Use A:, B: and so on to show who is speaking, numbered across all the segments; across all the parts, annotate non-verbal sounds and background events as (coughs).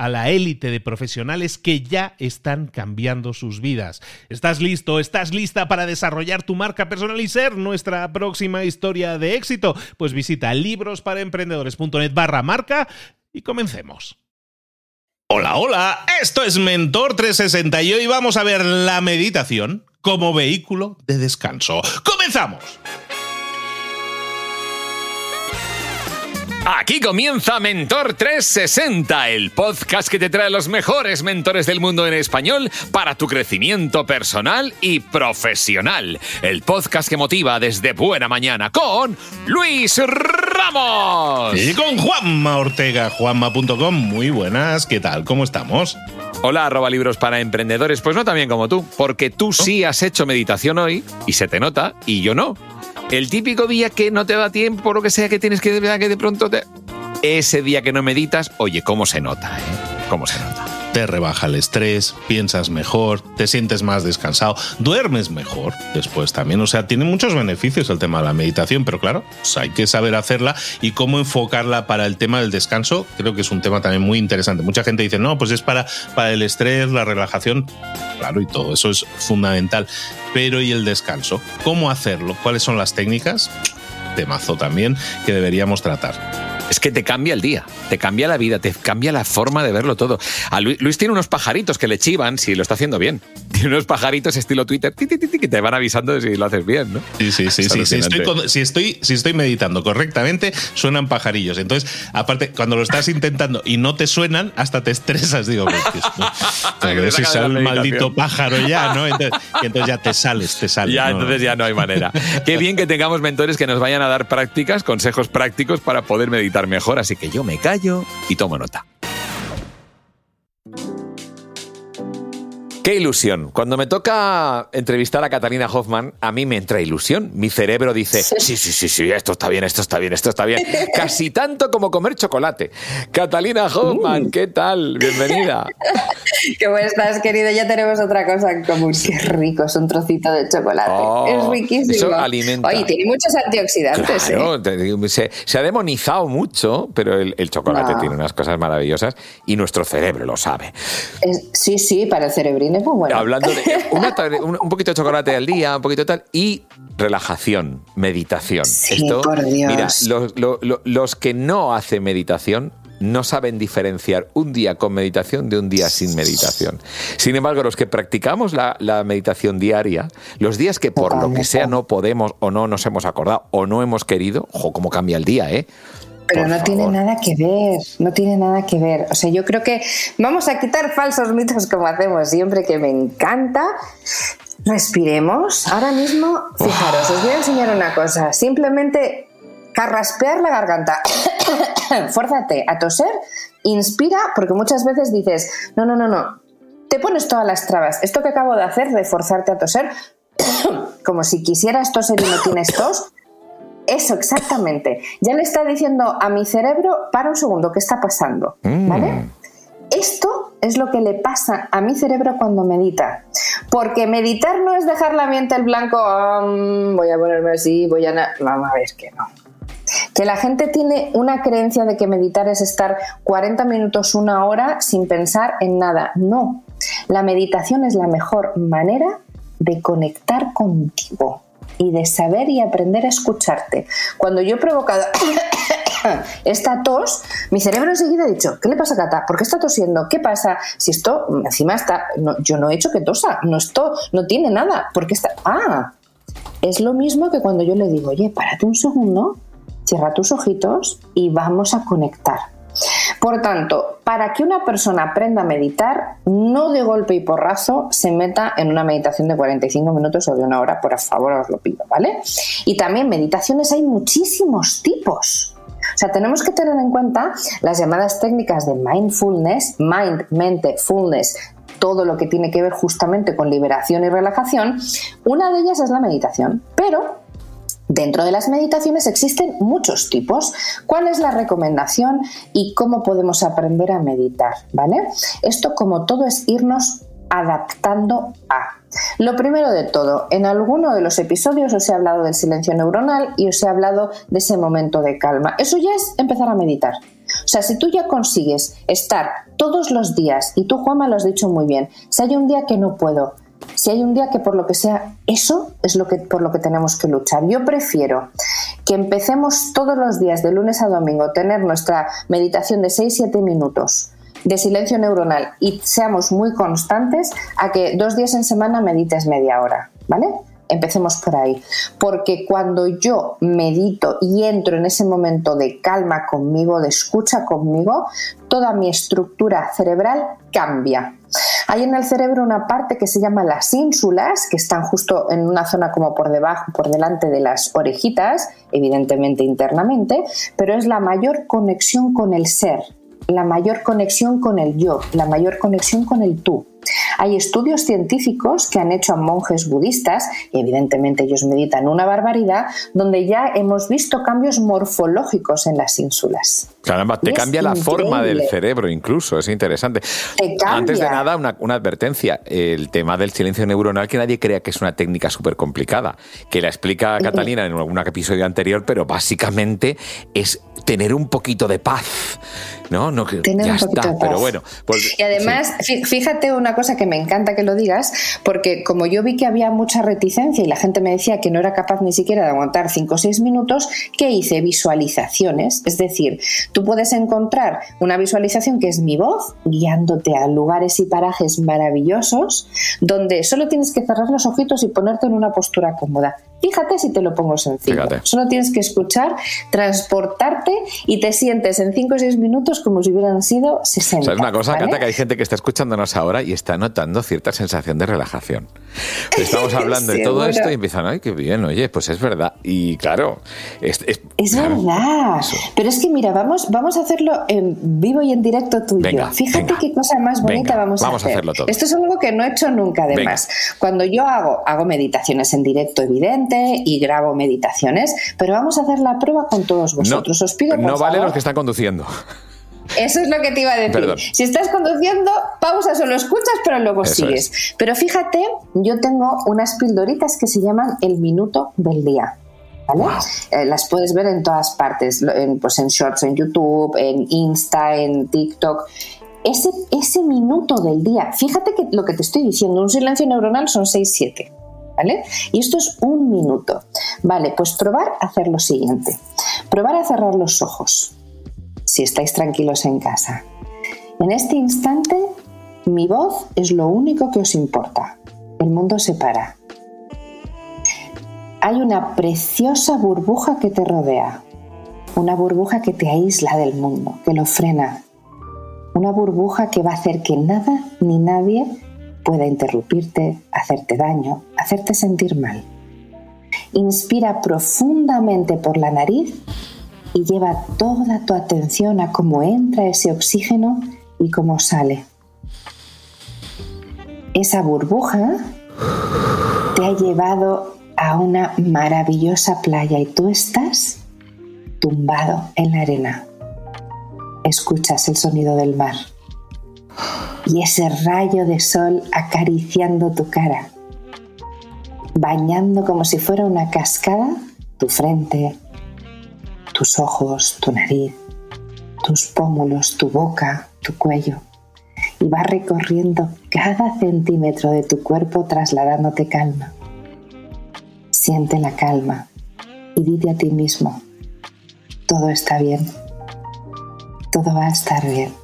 A: a la élite de profesionales que ya están cambiando sus vidas. ¿Estás listo? ¿Estás lista para desarrollar tu marca personal y ser nuestra próxima historia de éxito? Pues visita librosparaemprendedores.net barra marca y comencemos. Hola, hola, esto es Mentor 360 y hoy vamos a ver la meditación como vehículo de descanso. ¡Comenzamos!
B: Aquí comienza Mentor 360, el podcast que te trae los mejores mentores del mundo en español para tu crecimiento personal y profesional. El podcast que motiva desde buena mañana con Luis Ramos.
A: Y con Juanma Ortega, juanma.com. Muy buenas, ¿qué tal? ¿Cómo estamos?
B: Hola, arroba libros para emprendedores. Pues no tan bien como tú, porque tú sí has hecho meditación hoy y se te nota y yo no. El típico día que no te da tiempo, lo que sea que tienes que, que de pronto te... Ese día que no meditas, oye, cómo se nota, ¿eh? Cómo se nota.
A: Te rebaja el estrés, piensas mejor, te sientes más descansado, duermes mejor después también. O sea, tiene muchos beneficios el tema de la meditación, pero claro, hay que saber hacerla y cómo enfocarla para el tema del descanso. Creo que es un tema también muy interesante. Mucha gente dice, no, pues es para, para el estrés, la relajación. Claro, y todo eso es fundamental. Pero ¿y el descanso? ¿Cómo hacerlo? ¿Cuáles son las técnicas? Temazo también que deberíamos tratar
B: es que te cambia el día, te cambia la vida, te cambia la forma de verlo todo. Luis, tiene unos pajaritos que le chivan si lo está haciendo bien. (laughs) Tiene unos pajaritos estilo Twitter que te van avisando de si lo haces bien, ¿no?
A: Sí, sí, sí. sí. Si, estoy, si, estoy, si estoy meditando correctamente, suenan pajarillos. Entonces, aparte, cuando lo estás intentando y no te suenan, hasta te estresas. Digo, ver si sale el maldito pájaro ya, ¿no? Entonces, y entonces ya te sales, te sales.
B: Ya, entonces ya no hay manera. (laughs) Qué bien que tengamos mentores que nos vayan a dar prácticas, consejos prácticos para poder meditar mejor, así que yo me callo y tomo nota. Qué ilusión. Cuando me toca entrevistar a Catalina Hoffman, a mí me entra ilusión. Mi cerebro dice, sí, sí, sí, sí, esto está bien, esto está bien, esto está bien. (laughs) Casi tanto como comer chocolate. Catalina Hoffman, uh. ¿qué tal? Bienvenida. (laughs)
C: Qué bueno estás, querido. Ya tenemos otra cosa en común. Qué rico es un trocito de chocolate. Oh, es riquísimo.
B: Eso alimenta.
C: Oye, tiene muchos antioxidantes. ¿eh?
B: se, ha demonizado mucho, pero el, chocolate tiene unas cosas maravillosas y nuestro cerebro lo sabe.
C: sí, sí, para el
B: Hablando de (laughs) un, poquito de chocolate al día, un poquito tal, y relajación, meditación.
C: Esto, Mira,
B: los, que no hacen meditación no saben diferenciar un día con meditación de un día sin meditación. Sin embargo, los que practicamos la, meditación diaria, los días que por lo que sea no podemos o no nos hemos acordado o no hemos querido, ojo, cómo cambia el día, ¿eh?
C: Pero no tiene nada que ver, no tiene nada que ver. O sea, yo creo que vamos a quitar falsos mitos como hacemos siempre, que me encanta. Respiremos. Ahora mismo, fijaros, os voy a enseñar una cosa. Simplemente carraspear la garganta. (coughs) Fórzate a toser, inspira, porque muchas veces dices, no, no, no, no, te pones todas las trabas. Esto que acabo de hacer, de forzarte a toser, (coughs) como si quisieras toser y no tienes tos, eso, exactamente. Ya le está diciendo a mi cerebro, para un segundo, ¿qué está pasando?
B: Mm.
C: ¿Vale? Esto es lo que le pasa a mi cerebro cuando medita. Porque meditar no es dejar la mente el blanco, "Am, voy a ponerme así, voy a... na-". Vamos a ver que no. Que la gente tiene una creencia de que meditar es estar 40 minutos, una hora sin pensar en nada. No. La meditación es la mejor manera de conectar contigo y de saber y aprender a escucharte. Cuando yo he provocado (coughs) esta tos, mi cerebro enseguida ha dicho, ¿qué le pasa a Cata? ¿Por qué está tosiendo? ¿Qué pasa? Si esto encima está, no, yo no he hecho que tosa, no esto no tiene nada, ¿por qué está? Ah, es lo mismo que cuando yo le digo, oye, párate un segundo, cierra tus ojitos y vamos a conectar. Por tanto, para que una persona aprenda a meditar, no de golpe y porrazo se meta en una meditación de 45 minutos o de una hora, por favor, os lo pido, ¿vale? Y también meditaciones hay muchísimos tipos. O sea, tenemos que tener en cuenta las llamadas técnicas de mindfulness, mind, mente, fullness, todo lo que tiene que ver justamente con liberación y relajación. Una de ellas es la meditación, pero Dentro de las meditaciones existen muchos tipos. ¿Cuál es la recomendación y cómo podemos aprender a meditar? ¿Vale? Esto, como todo, es irnos adaptando a. Lo primero de todo, en alguno de los episodios os he hablado del silencio neuronal y os he hablado de ese momento de calma. Eso ya es empezar a meditar. O sea, si tú ya consigues estar todos los días, y tú, Juanma, lo has dicho muy bien, si hay un día que no puedo, si hay un día que por lo que sea, eso es lo que, por lo que tenemos que luchar. Yo prefiero que empecemos todos los días, de lunes a domingo, tener nuestra meditación de 6-7 minutos de silencio neuronal y seamos muy constantes a que dos días en semana medites media hora, ¿vale? Empecemos por ahí, porque cuando yo medito y entro en ese momento de calma conmigo, de escucha conmigo, toda mi estructura cerebral cambia. Hay en el cerebro una parte que se llama las ínsulas, que están justo en una zona como por debajo, por delante de las orejitas, evidentemente internamente, pero es la mayor conexión con el ser, la mayor conexión con el yo, la mayor conexión con el tú. Hay estudios científicos que han hecho a monjes budistas, y evidentemente ellos meditan una barbaridad, donde ya hemos visto cambios morfológicos en las ínsulas.
B: Caramba, te cambia la forma del cerebro incluso, es interesante.
C: Te cambia.
B: Antes de nada, una, una advertencia. El tema del silencio neuronal, que nadie crea que es una técnica súper complicada, que la explica Catalina en algún episodio anterior, pero básicamente es tener un poquito de paz. No, no que
C: Tener
B: ya
C: un poquito
B: está,
C: de paz.
B: pero bueno. pues-
C: Y además, fí- fíjate una cosa que me encanta que lo digas, porque como yo vi que había mucha reticencia y la gente me decía que no era capaz ni siquiera de aguantar 5 o 6 minutos, ¿qué hice? Visualizaciones. Es decir, tú puedes encontrar una visualización que es mi voz, guiándote a lugares y parajes maravillosos, donde solo tienes que cerrar los ojitos y ponerte en una postura cómoda. Fíjate si te lo pongo sencillo.
B: Fíjate.
C: Solo tienes que escuchar, transportarte y te sientes en 5 o 6 minutos como si hubieran sido 60.
B: ¿Sabes una cosa,
C: ¿vale?
B: Cata? Que hay gente que está escuchándonos ahora y está notando cierta sensación de relajación. Estamos (laughs) hablando de todo esto y empiezan, ay, qué bien, oye, pues es verdad. Y claro, es, es-
C: Es
B: claro,
C: verdad.
B: eso.
C: Pero es que mira, vamos, vamos a hacerlo en vivo y en directo tú y
B: Venga,
C: yo. Fíjate
B: venga.
C: qué cosa más bonita
B: Venga,
C: vamos,
B: vamos a
C: a hacer.
B: hacerlo todo.
C: Esto es algo que no he hecho nunca además. Cuando yo hago, hago meditaciones en directo evidente y grabo meditaciones, pero vamos a hacer la prueba con todos vosotros. Os pido por
B: no vale
C: favor,
B: los que están conduciendo.
C: Eso es lo que te iba a decir.
B: Perdón.
C: Si estás conduciendo, pausa, solo escuchas, pero luego
B: Eso
C: sigues. Pero fíjate, yo tengo unas pildoritas que se llaman el minuto del día. ¿Vale? Eh, las puedes ver en todas partes, lo- en, pues en shorts en YouTube, en Insta, en TikTok. Ese, ese minuto del día, fíjate que lo que te estoy diciendo, un silencio neuronal son 6-7. Y esto es un minuto. Vale, pues probar a hacer lo siguiente. Probar a cerrar los ojos si estáis tranquilos en casa. En este instante, mi voz es lo único que os importa. El mundo se para. Hay una preciosa burbuja que te rodea. Una burbuja que te aísla del mundo, que lo frena. Una burbuja que va a hacer que nada ni nadie pueda interrumpirte, hacerte daño, hacerte sentir mal. Inspira profundamente por la nariz y lleva toda tu atención a cómo entra ese oxígeno y cómo sale. Esa burbuja te ha llevado a una maravillosa playa y tú estás tumbado en la arena. Escuchas el sonido del mar y ese rayo de sol acariciando tu cara, bañando como si fuera una cascada tu frente, tus ojos, tu nariz, tus pómulos, tu boca, tu cuello, y va recorriendo cada centímetro de tu cuerpo trasladándote calma. Siente la calma y dite a ti mismo, todo está bien, todo va a estar bien.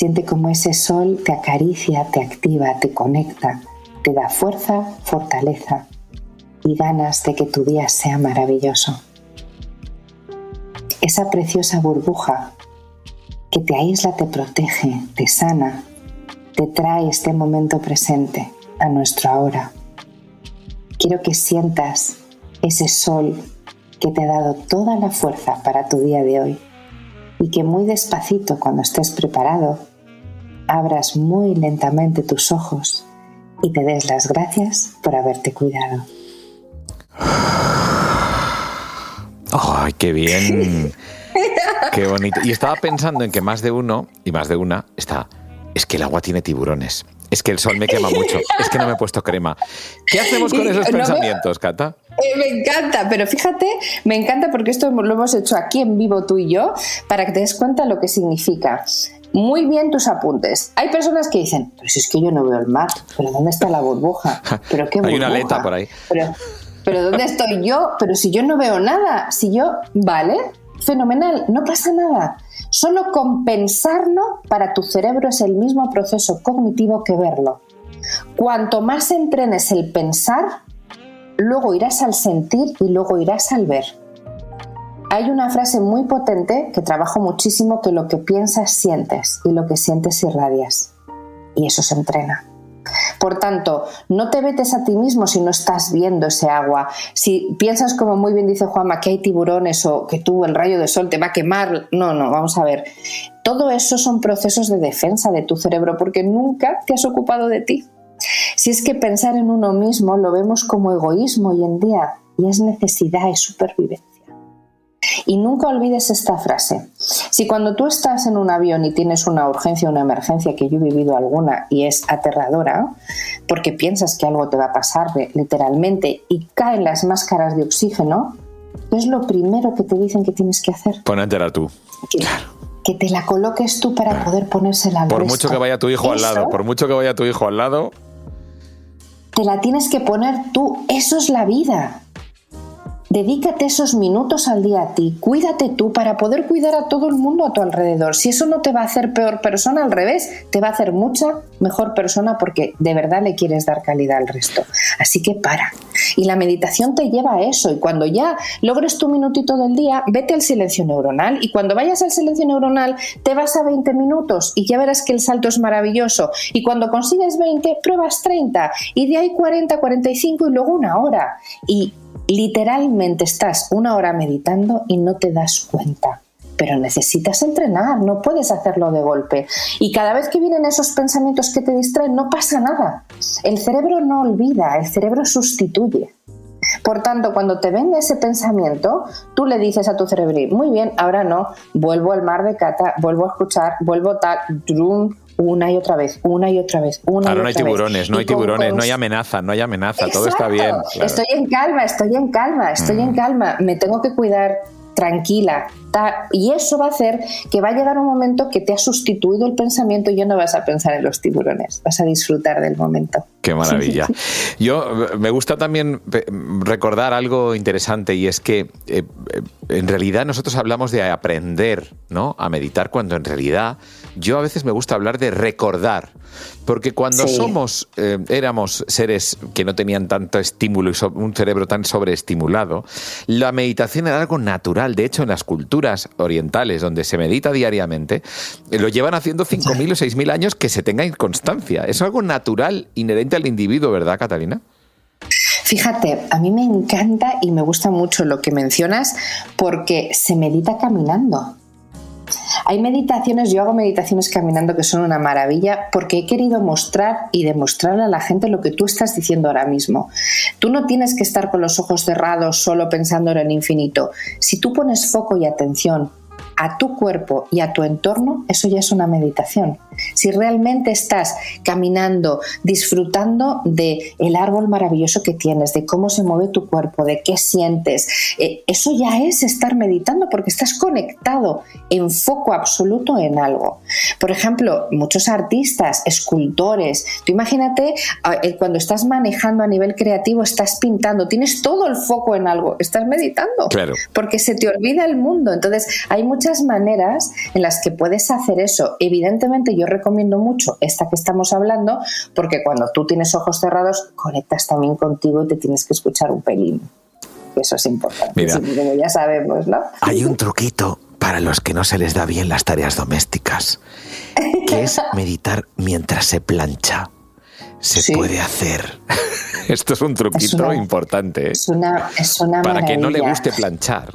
C: Siente como ese sol te acaricia, te activa, te conecta, te da fuerza, fortaleza y ganas de que tu día sea maravilloso. Esa preciosa burbuja que te aísla, te protege, te sana, te trae este momento presente a nuestro ahora. Quiero que sientas ese sol que te ha dado toda la fuerza para tu día de hoy y que muy despacito cuando estés preparado abras muy lentamente tus ojos y te des las gracias por haberte cuidado.
B: ¡Ay, qué bien! (laughs) ¡Qué bonito! Y estaba pensando en que más de uno y más de una está. Es que el agua tiene tiburones. Es que el sol me quema mucho. Es que no me he puesto crema. ¿Qué hacemos con esos pensamientos, Cata?
C: Eh, me encanta, pero fíjate, me encanta porque esto lo hemos hecho aquí en vivo tú y yo para que te des cuenta lo que significa muy bien tus apuntes. Hay personas que dicen, pues es que yo no veo el mar, pero ¿dónde está la burbuja? (laughs) ¿Pero qué
B: Hay una aleta por ahí.
C: Pero, pero ¿dónde estoy yo? Pero si yo no veo nada, si yo, vale, fenomenal, no pasa nada. Solo compensarlo para tu cerebro es el mismo proceso cognitivo que verlo. Cuanto más entrenes el pensar, luego irás al sentir y luego irás al ver. Hay una frase muy potente que trabajo muchísimo que lo que piensas sientes y lo que sientes irradias. Y eso se entrena. Por tanto, no te vetes a ti mismo si no estás viendo ese agua. Si piensas, como muy bien dice Juanma, que hay tiburones o que tú el rayo de sol te va a quemar, no, no, vamos a ver. Todo eso son procesos de defensa de tu cerebro porque nunca te has ocupado de ti. Si es que pensar en uno mismo lo vemos como egoísmo hoy en día y es necesidad, es supervivencia. Y nunca olvides esta frase. Si cuando tú estás en un avión y tienes una urgencia una emergencia, que yo he vivido alguna y es aterradora, porque piensas que algo te va a pasar literalmente y caen las máscaras de oxígeno, ¿qué es lo primero que te dicen que tienes que hacer?
B: Ponértela tú.
C: Que, te la coloques tú para poder ponérsela al
B: Por mucho que vaya tu hijo al lado, por mucho que vaya tu hijo al lado.
C: Te la tienes que poner tú. Eso es la vida. Dedícate esos minutos al día a ti, cuídate tú para poder cuidar a todo el mundo a tu alrededor. Si eso no te va a hacer peor persona, al revés, te va a hacer mucha mejor persona porque de verdad le quieres dar calidad al resto. Así que para. Y la meditación te lleva a eso. Y cuando ya logres tu minutito del día, vete al silencio neuronal. Y cuando vayas al silencio neuronal, te vas a 20 minutos y ya verás que el salto es maravilloso. Y cuando consigues 20, pruebas 30. Y de ahí 40, 45 y luego una hora. Y Literalmente estás una hora meditando y no te das cuenta. Pero necesitas entrenar, no puedes hacerlo de golpe. Y cada vez que vienen esos pensamientos que te distraen, no pasa nada. El cerebro no olvida, el cerebro sustituye. Por tanto, cuando te venga ese pensamiento, tú le dices a tu cerebro, muy bien, ahora no, vuelvo al mar de cata, vuelvo a escuchar, vuelvo tal, drum, una y otra vez, una y otra vez, una
B: Ahora
C: no hay
B: tiburones, no hay tiburones, no hay amenaza, no hay amenaza, todo está bien.
C: Estoy en calma, estoy en calma, estoy en mm. calma, me tengo que cuidar tranquila. Y eso va a hacer que va a llegar un momento que te ha sustituido el pensamiento y ya no vas a pensar en los tiburones, vas a disfrutar del momento.
B: Qué maravilla. (laughs) Yo me gusta también recordar algo interesante y es que eh, eh, en realidad nosotros hablamos de aprender ¿no? a meditar cuando en realidad yo a veces me gusta hablar de recordar, porque cuando somos, eh, éramos seres que no tenían tanto estímulo y un cerebro tan sobreestimulado, la meditación era algo natural. De hecho, en las culturas orientales, donde se medita diariamente, lo llevan haciendo 5.000 o 6.000 años que se tenga constancia. Es algo natural, inherente al individuo, ¿verdad, Catalina?
C: Fíjate, a mí me encanta y me gusta mucho lo que mencionas porque se medita caminando. Hay meditaciones, yo hago meditaciones caminando que son una maravilla porque he querido mostrar y demostrarle a la gente lo que tú estás diciendo ahora mismo. Tú no tienes que estar con los ojos cerrados solo pensando en el infinito. Si tú pones foco y atención a tu cuerpo y a tu entorno, eso ya es una meditación. Si realmente estás caminando, disfrutando de el árbol maravilloso que tienes, de cómo se mueve tu cuerpo, de qué sientes, eh, eso ya es estar meditando porque estás conectado en foco absoluto en algo. Por ejemplo, muchos artistas, escultores, tú imagínate eh, cuando estás manejando a nivel creativo, estás pintando, tienes todo el foco en algo, estás meditando.
B: Claro.
C: Porque se te olvida el mundo. Entonces, hay muchas maneras en las que puedes hacer eso. Evidentemente, yo recomiendo mucho esta que estamos hablando porque cuando tú tienes ojos cerrados, conectas también contigo y te tienes que escuchar un pelín. Eso es importante.
B: Mira,
C: como ya sabemos, ¿no?
B: Hay un truquito para los que no se les da bien las tareas domésticas, que es (laughs) meditar mientras se plancha. Se
C: Sí.
B: puede hacer. (laughs) Esto es un truquito
C: Es una-
B: importante. ¿eh?
C: Es una, es una
B: para que no le guste planchar.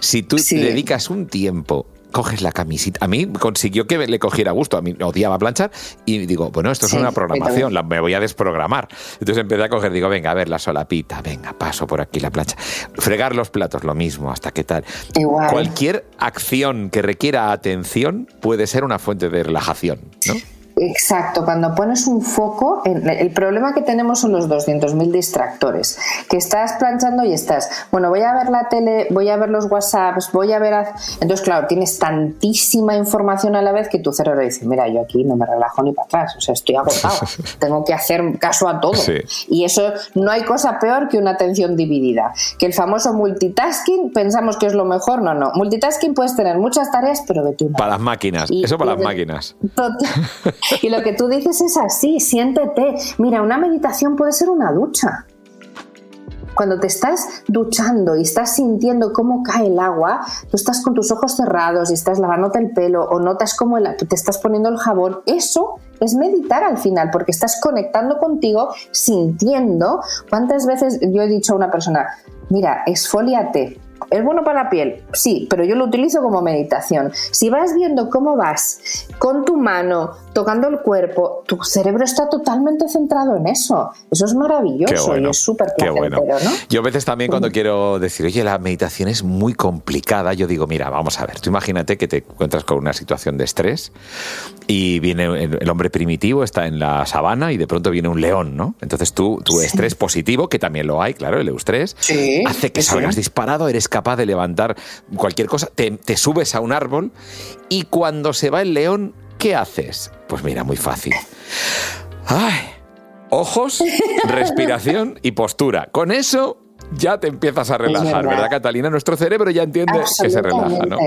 B: Si tú
C: Sí.
B: dedicas un tiempo, coges la camisita. A mí consiguió que le cogiera gusto. A mí odiaba planchar y digo, bueno, esto es
C: Sí,
B: una programación, la, me voy a desprogramar. Entonces empecé a coger, digo, venga, a ver la solapita, venga, paso por aquí la plancha. Fregar los platos, lo mismo, hasta qué tal.
C: Igual.
B: Cualquier acción que requiera atención puede ser una fuente de relajación, ¿no?
C: Exacto, cuando pones un foco, en- el problema que tenemos son los 200.000 distractores, que estás planchando y estás, bueno, voy a ver la tele, voy a ver los WhatsApps, voy a ver... a- Entonces, claro, tienes tantísima información a la vez que tu cerebro dice, mira, yo aquí no me relajo ni para atrás, o sea, estoy agotado, (laughs) tengo que hacer caso a todo.
B: Sí.
C: Y eso no hay cosa peor que una atención dividida. Que el famoso multitasking, pensamos que es lo mejor, no, no. Multitasking puedes tener muchas tareas, pero vete una
B: Para las máquinas,
C: y-
B: eso para las
C: de-
B: máquinas.
C: Total. (laughs) Y lo que tú dices es así, siéntete. Mira, una meditación puede ser una ducha. Cuando te estás duchando y estás sintiendo cómo cae el agua, tú estás con tus ojos cerrados y estás lavándote el pelo o notas cómo te estás poniendo el jabón, eso es meditar al final, porque estás conectando contigo, sintiendo. ¿Cuántas veces yo he dicho a una persona, mira, esfoliate? ¿Es bueno para la piel? Sí, pero yo lo utilizo como meditación. Si vas viendo cómo vas con tu mano, tocando el cuerpo, tu cerebro está totalmente centrado en eso. Eso es maravilloso
B: Qué bueno,
C: y es súper
B: bueno.
C: ¿no?
B: Yo a veces también cuando quiero decir, oye, la meditación es muy complicada, yo digo, mira, vamos a ver, tú imagínate que te encuentras con una situación de estrés y viene el, el hombre primitivo, está en la sabana y de pronto viene un león, ¿no? Entonces tú, tu estrés positivo, que también lo hay, claro, el eustrés,
C: Sí,
B: hace que
C: sí.
B: salgas disparado, eres capaz de levantar cualquier cosa, te, te subes a un árbol y cuando se va el león, ¿qué haces? Pues mira, muy fácil. Ay, ojos, (laughs) respiración y postura. Con eso ya te empiezas a relajar,
C: verdad.
B: ¿verdad, Catalina? Nuestro cerebro ya entiende que se relaja, ¿no?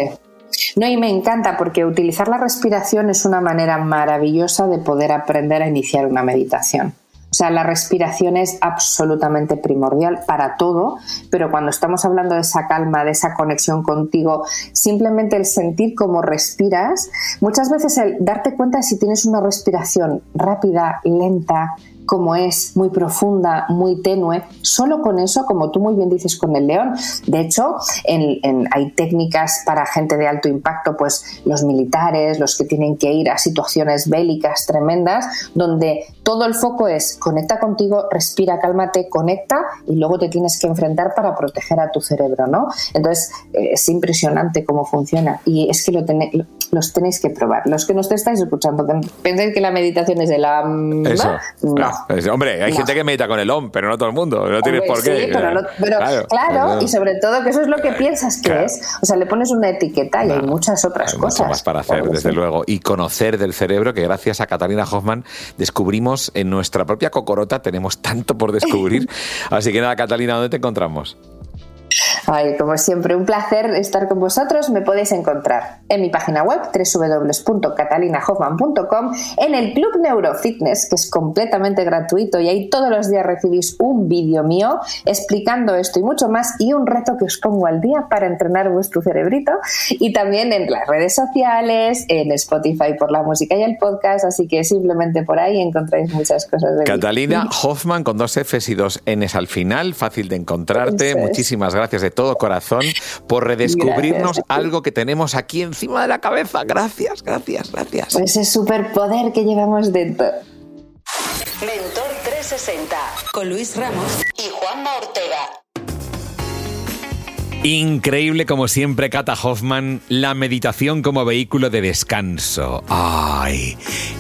C: No, y me encanta porque utilizar la respiración es una manera maravillosa de poder aprender a iniciar una meditación. O sea, la respiración es absolutamente primordial para todo, pero cuando estamos hablando de esa calma, de esa conexión contigo, simplemente el sentir cómo respiras, muchas veces el darte cuenta de si tienes una respiración rápida, lenta, como es, muy profunda, muy tenue, solo con eso, como tú muy bien dices con el león. De hecho, en- hay técnicas para gente de alto impacto, pues los militares, los que tienen que ir a situaciones bélicas tremendas, donde todo el foco es conecta contigo, respira, cálmate, conecta y luego te tienes que enfrentar para proteger a tu cerebro, ¿no? Entonces, eh, es impresionante cómo funciona y es que lo tene- los tenéis que probar. Los que nos estáis escuchando, pensáis que la meditación es de la...
B: Eso.
C: No.
B: Es- hombre, hay
C: No.
B: gente que medita con el OM, pero no todo el mundo. No tienes
C: Hombre,
B: por qué.
C: Sí, pero, no- pero claro,
B: claro.
C: y sobre todo que eso es lo que piensas que
B: Claro.
C: es. O sea, le pones una etiqueta y hay muchas otras
B: Hay
C: cosas.
B: mucho más para hacer, desde
C: sí.
B: luego. Y conocer del cerebro, que gracias a Catalina Hoffman descubrimos en nuestra propia cocorota, tenemos tanto por descubrir. (laughs) Así que nada, Catalina, ¿dónde te encontramos?
C: Ay, como siempre, un placer estar con vosotros. Me podéis encontrar en mi página web www.catalinahoffman.com, en el Club Neurofitness, que es completamente gratuito y ahí todos los días recibís un vídeo mío explicando esto y mucho más y un reto que os pongo al día para entrenar vuestro cerebrito y también en las redes sociales, en Spotify por la música y el podcast, así que simplemente por ahí encontráis muchas cosas de mí.
B: Catalina Hoffman con dos Fs y dos Ns al final, fácil de encontrarte. Muchísimas gracias de todo corazón por redescubrirnos algo que tenemos aquí encima de la cabeza. Gracias, gracias, gracias.
C: Por ese superpoder que llevamos dentro.
D: Mentor 360 con Luis Ramos y Juanma Ortega.
B: Increíble como siempre, Kata Hoffman, la meditación como vehículo de descanso. ¡Ay!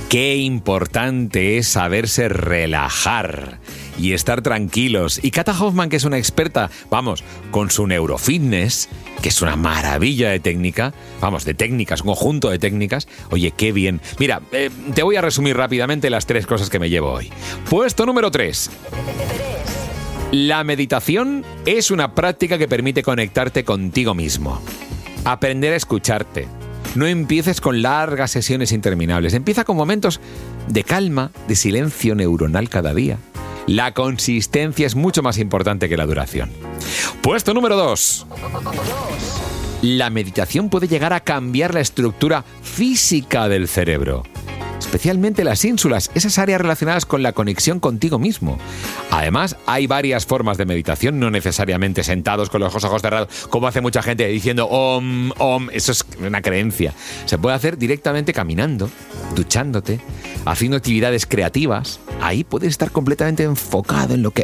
B: ¡Qué importante es saberse relajar! Y estar tranquilos. Y Kata Hoffman, que es una experta, vamos, con su neurofitness, que es una maravilla de técnica, vamos, de técnicas, un conjunto de técnicas. Oye, qué bien. Mira, eh, te voy a resumir rápidamente las tres cosas que me llevo hoy. Puesto número 3. La meditación es una práctica que permite conectarte contigo mismo. Aprender a escucharte. No empieces con largas sesiones interminables. Empieza con momentos de calma, de silencio neuronal cada día. La consistencia es mucho más importante que la duración. Puesto número 2. La meditación puede llegar a cambiar la estructura física del cerebro especialmente las ínsulas, esas áreas relacionadas con la conexión contigo mismo. Además, hay varias formas de meditación, no necesariamente sentados con los ojos cerrados, como hace mucha gente diciendo om, om, eso es una creencia. Se puede hacer directamente caminando, duchándote, haciendo actividades creativas. Ahí puedes estar completamente enfocado en lo que.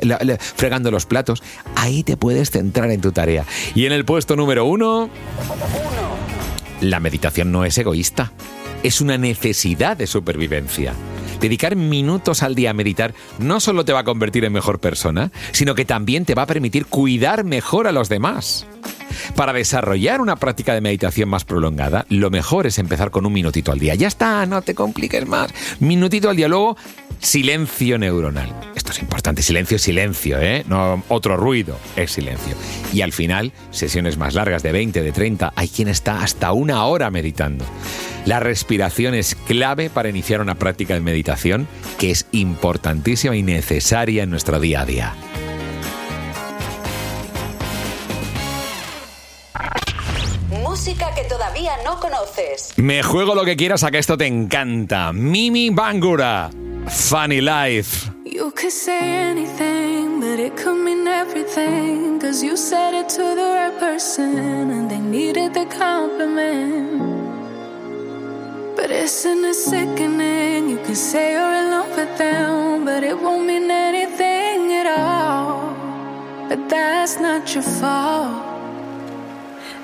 B: fregando los platos. Ahí te puedes centrar en tu tarea. Y en el puesto número uno. La meditación no es egoísta es una necesidad de supervivencia. Dedicar minutos al día a meditar no solo te va a convertir en mejor persona, sino que también te va a permitir cuidar mejor a los demás. Para desarrollar una práctica de meditación más prolongada, lo mejor es empezar con un minutito al día. Ya está, no te compliques más. Minutito al día. Luego, silencio neuronal. Esto es importante. Silencio, silencio, ¿eh? No otro ruido, es silencio. Y al final, sesiones más largas de 20, de 30. Hay quien está hasta una hora meditando. La respiración es clave para iniciar una práctica de meditación que es importantísima y necesaria en nuestro día a día.
D: Música que todavía no conoces.
B: Me juego lo que quieras a que esto te encanta. Mimi Bangura, Funny Life. You could say anything, but it could mean everything. Cause you said it to the right person, and they needed the compliment. But isn't it sickening? You can say you're in love with them, but it won't mean anything at all. But that's not your fault.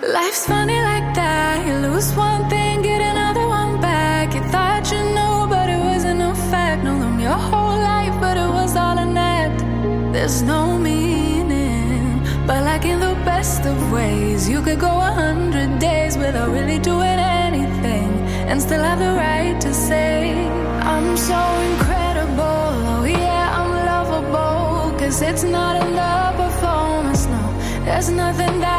B: Life's funny like that. You lose one thing, get another one back. You thought you knew, but it wasn't a fact. Know them your whole life, but it was all an act. There's no meaning, but like in the best of ways, you could go a hundred days without really doing anything and still have the right to say, I'm so incredible. Oh, yeah, I'm lovable. Cause it's not in the performance, no. There's nothing that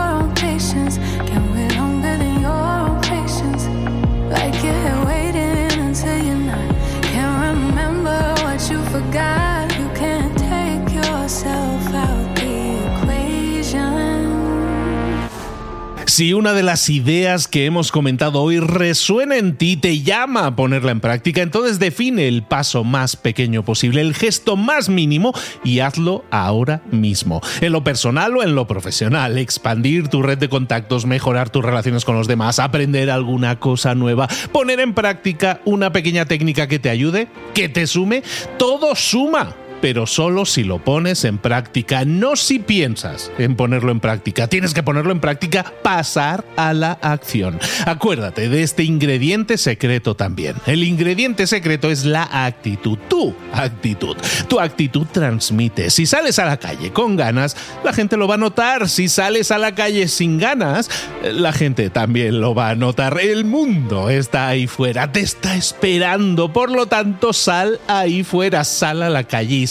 B: Si una de las ideas que hemos comentado hoy resuena en ti, te llama a ponerla en práctica, entonces define el paso más pequeño posible, el gesto más mínimo y hazlo ahora mismo. En lo personal o en lo profesional, expandir tu red de contactos, mejorar tus relaciones con los demás, aprender alguna cosa nueva, poner en práctica una pequeña técnica que te ayude, que te sume, todo suma pero solo si lo pones en práctica, no si piensas en ponerlo en práctica. Tienes que ponerlo en práctica, pasar a la acción. Acuérdate de este ingrediente secreto también. El ingrediente secreto es la actitud, tu actitud. Tu actitud transmite. Si sales a la calle con ganas, la gente lo va a notar. Si sales a la calle sin ganas, la gente también lo va a notar. El mundo está ahí fuera, te está esperando. Por lo tanto, sal ahí fuera, sal a la calle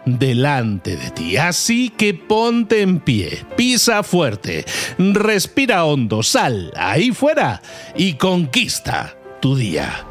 A: delante de ti. Así que ponte en pie, pisa fuerte, respira hondo, sal ahí fuera y conquista tu día.